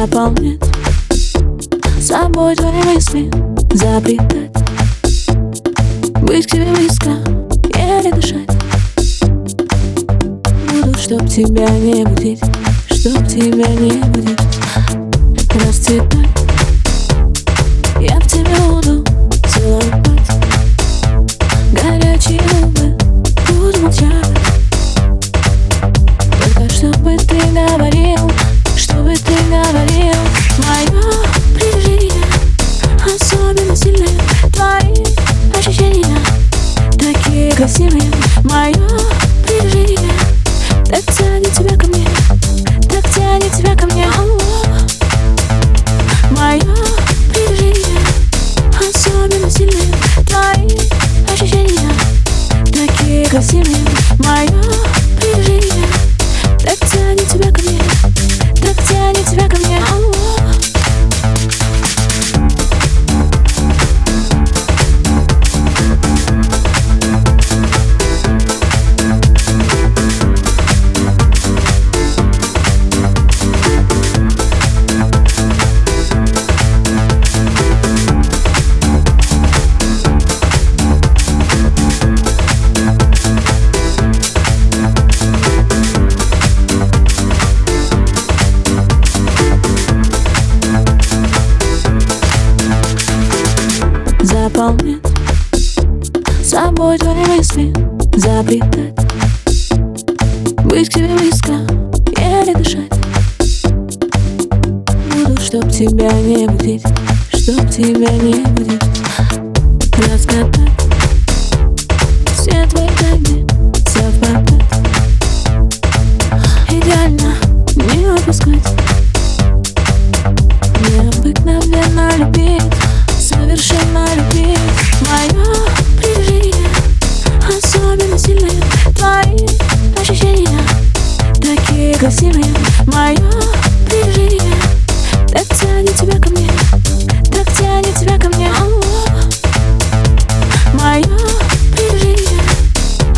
заполнять. Собой твои мысли заплетать. Быть к тебе близко, еле дышать. Буду, чтоб тебя не будить, чтоб тебя не будить. Расцветать. Такие красивые Мое притяжение Так тянет тебя ко мне Так тянет тебя ко мне. Мое притяжение Особенно сильное. Твои ощущения Такие красивые. Мое притяжение Так тянет тебя ко мне Так тянет тебя ко мне помнит Собой твои мысли заплетать. Быть к тебе близко, еле дышать. Буду, чтоб тебя не будить Чтоб тебя не будить. Разгадать все твои тайны совпадать. Идеально не упускать Необыкновенно любить. красивое мое движение. Так тянет тебя ко мне, так тянет тебя ко мне. Мое движение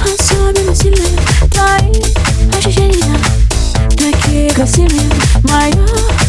особенно сильное Твои ощущения. Такие красивые Мое